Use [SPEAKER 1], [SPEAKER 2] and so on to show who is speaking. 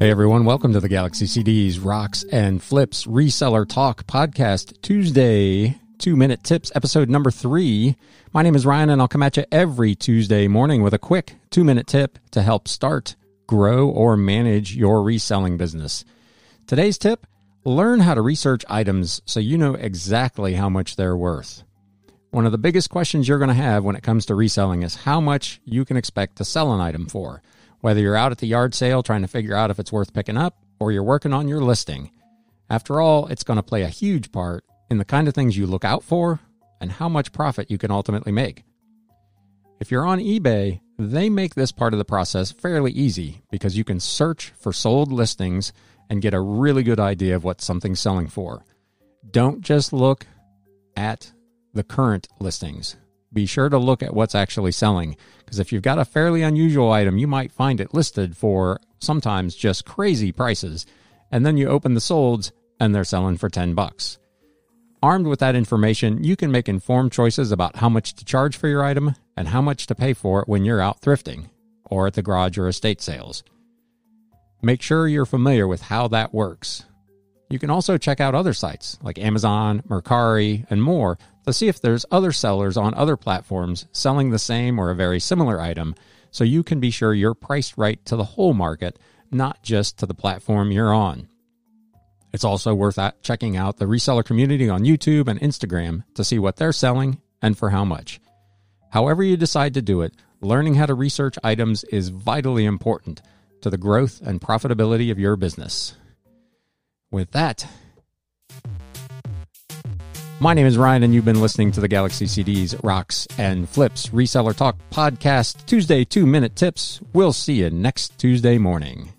[SPEAKER 1] Hey everyone, welcome to the Galaxy CDs, Rocks, and Flips Reseller Talk Podcast Tuesday, Two Minute Tips, episode number three. My name is Ryan, and I'll come at you every Tuesday morning with a quick two minute tip to help start, grow, or manage your reselling business. Today's tip learn how to research items so you know exactly how much they're worth. One of the biggest questions you're going to have when it comes to reselling is how much you can expect to sell an item for whether you're out at the yard sale trying to figure out if it's worth picking up or you're working on your listing. After all, it's going to play a huge part in the kind of things you look out for and how much profit you can ultimately make. If you're on eBay, they make this part of the process fairly easy because you can search for sold listings and get a really good idea of what something's selling for. Don't just look at the current listings be sure to look at what's actually selling. Because if you've got a fairly unusual item, you might find it listed for sometimes just crazy prices. And then you open the solds and they're selling for 10 bucks. Armed with that information, you can make informed choices about how much to charge for your item and how much to pay for it when you're out thrifting or at the garage or estate sales. Make sure you're familiar with how that works. You can also check out other sites like Amazon, Mercari, and more to see if there's other sellers on other platforms selling the same or a very similar item so you can be sure you're priced right to the whole market, not just to the platform you're on. It's also worth checking out the reseller community on YouTube and Instagram to see what they're selling and for how much. However, you decide to do it, learning how to research items is vitally important to the growth and profitability of your business. With that, my name is Ryan, and you've been listening to the Galaxy CDs, Rocks, and Flips Reseller Talk podcast, Tuesday two minute tips. We'll see you next Tuesday morning.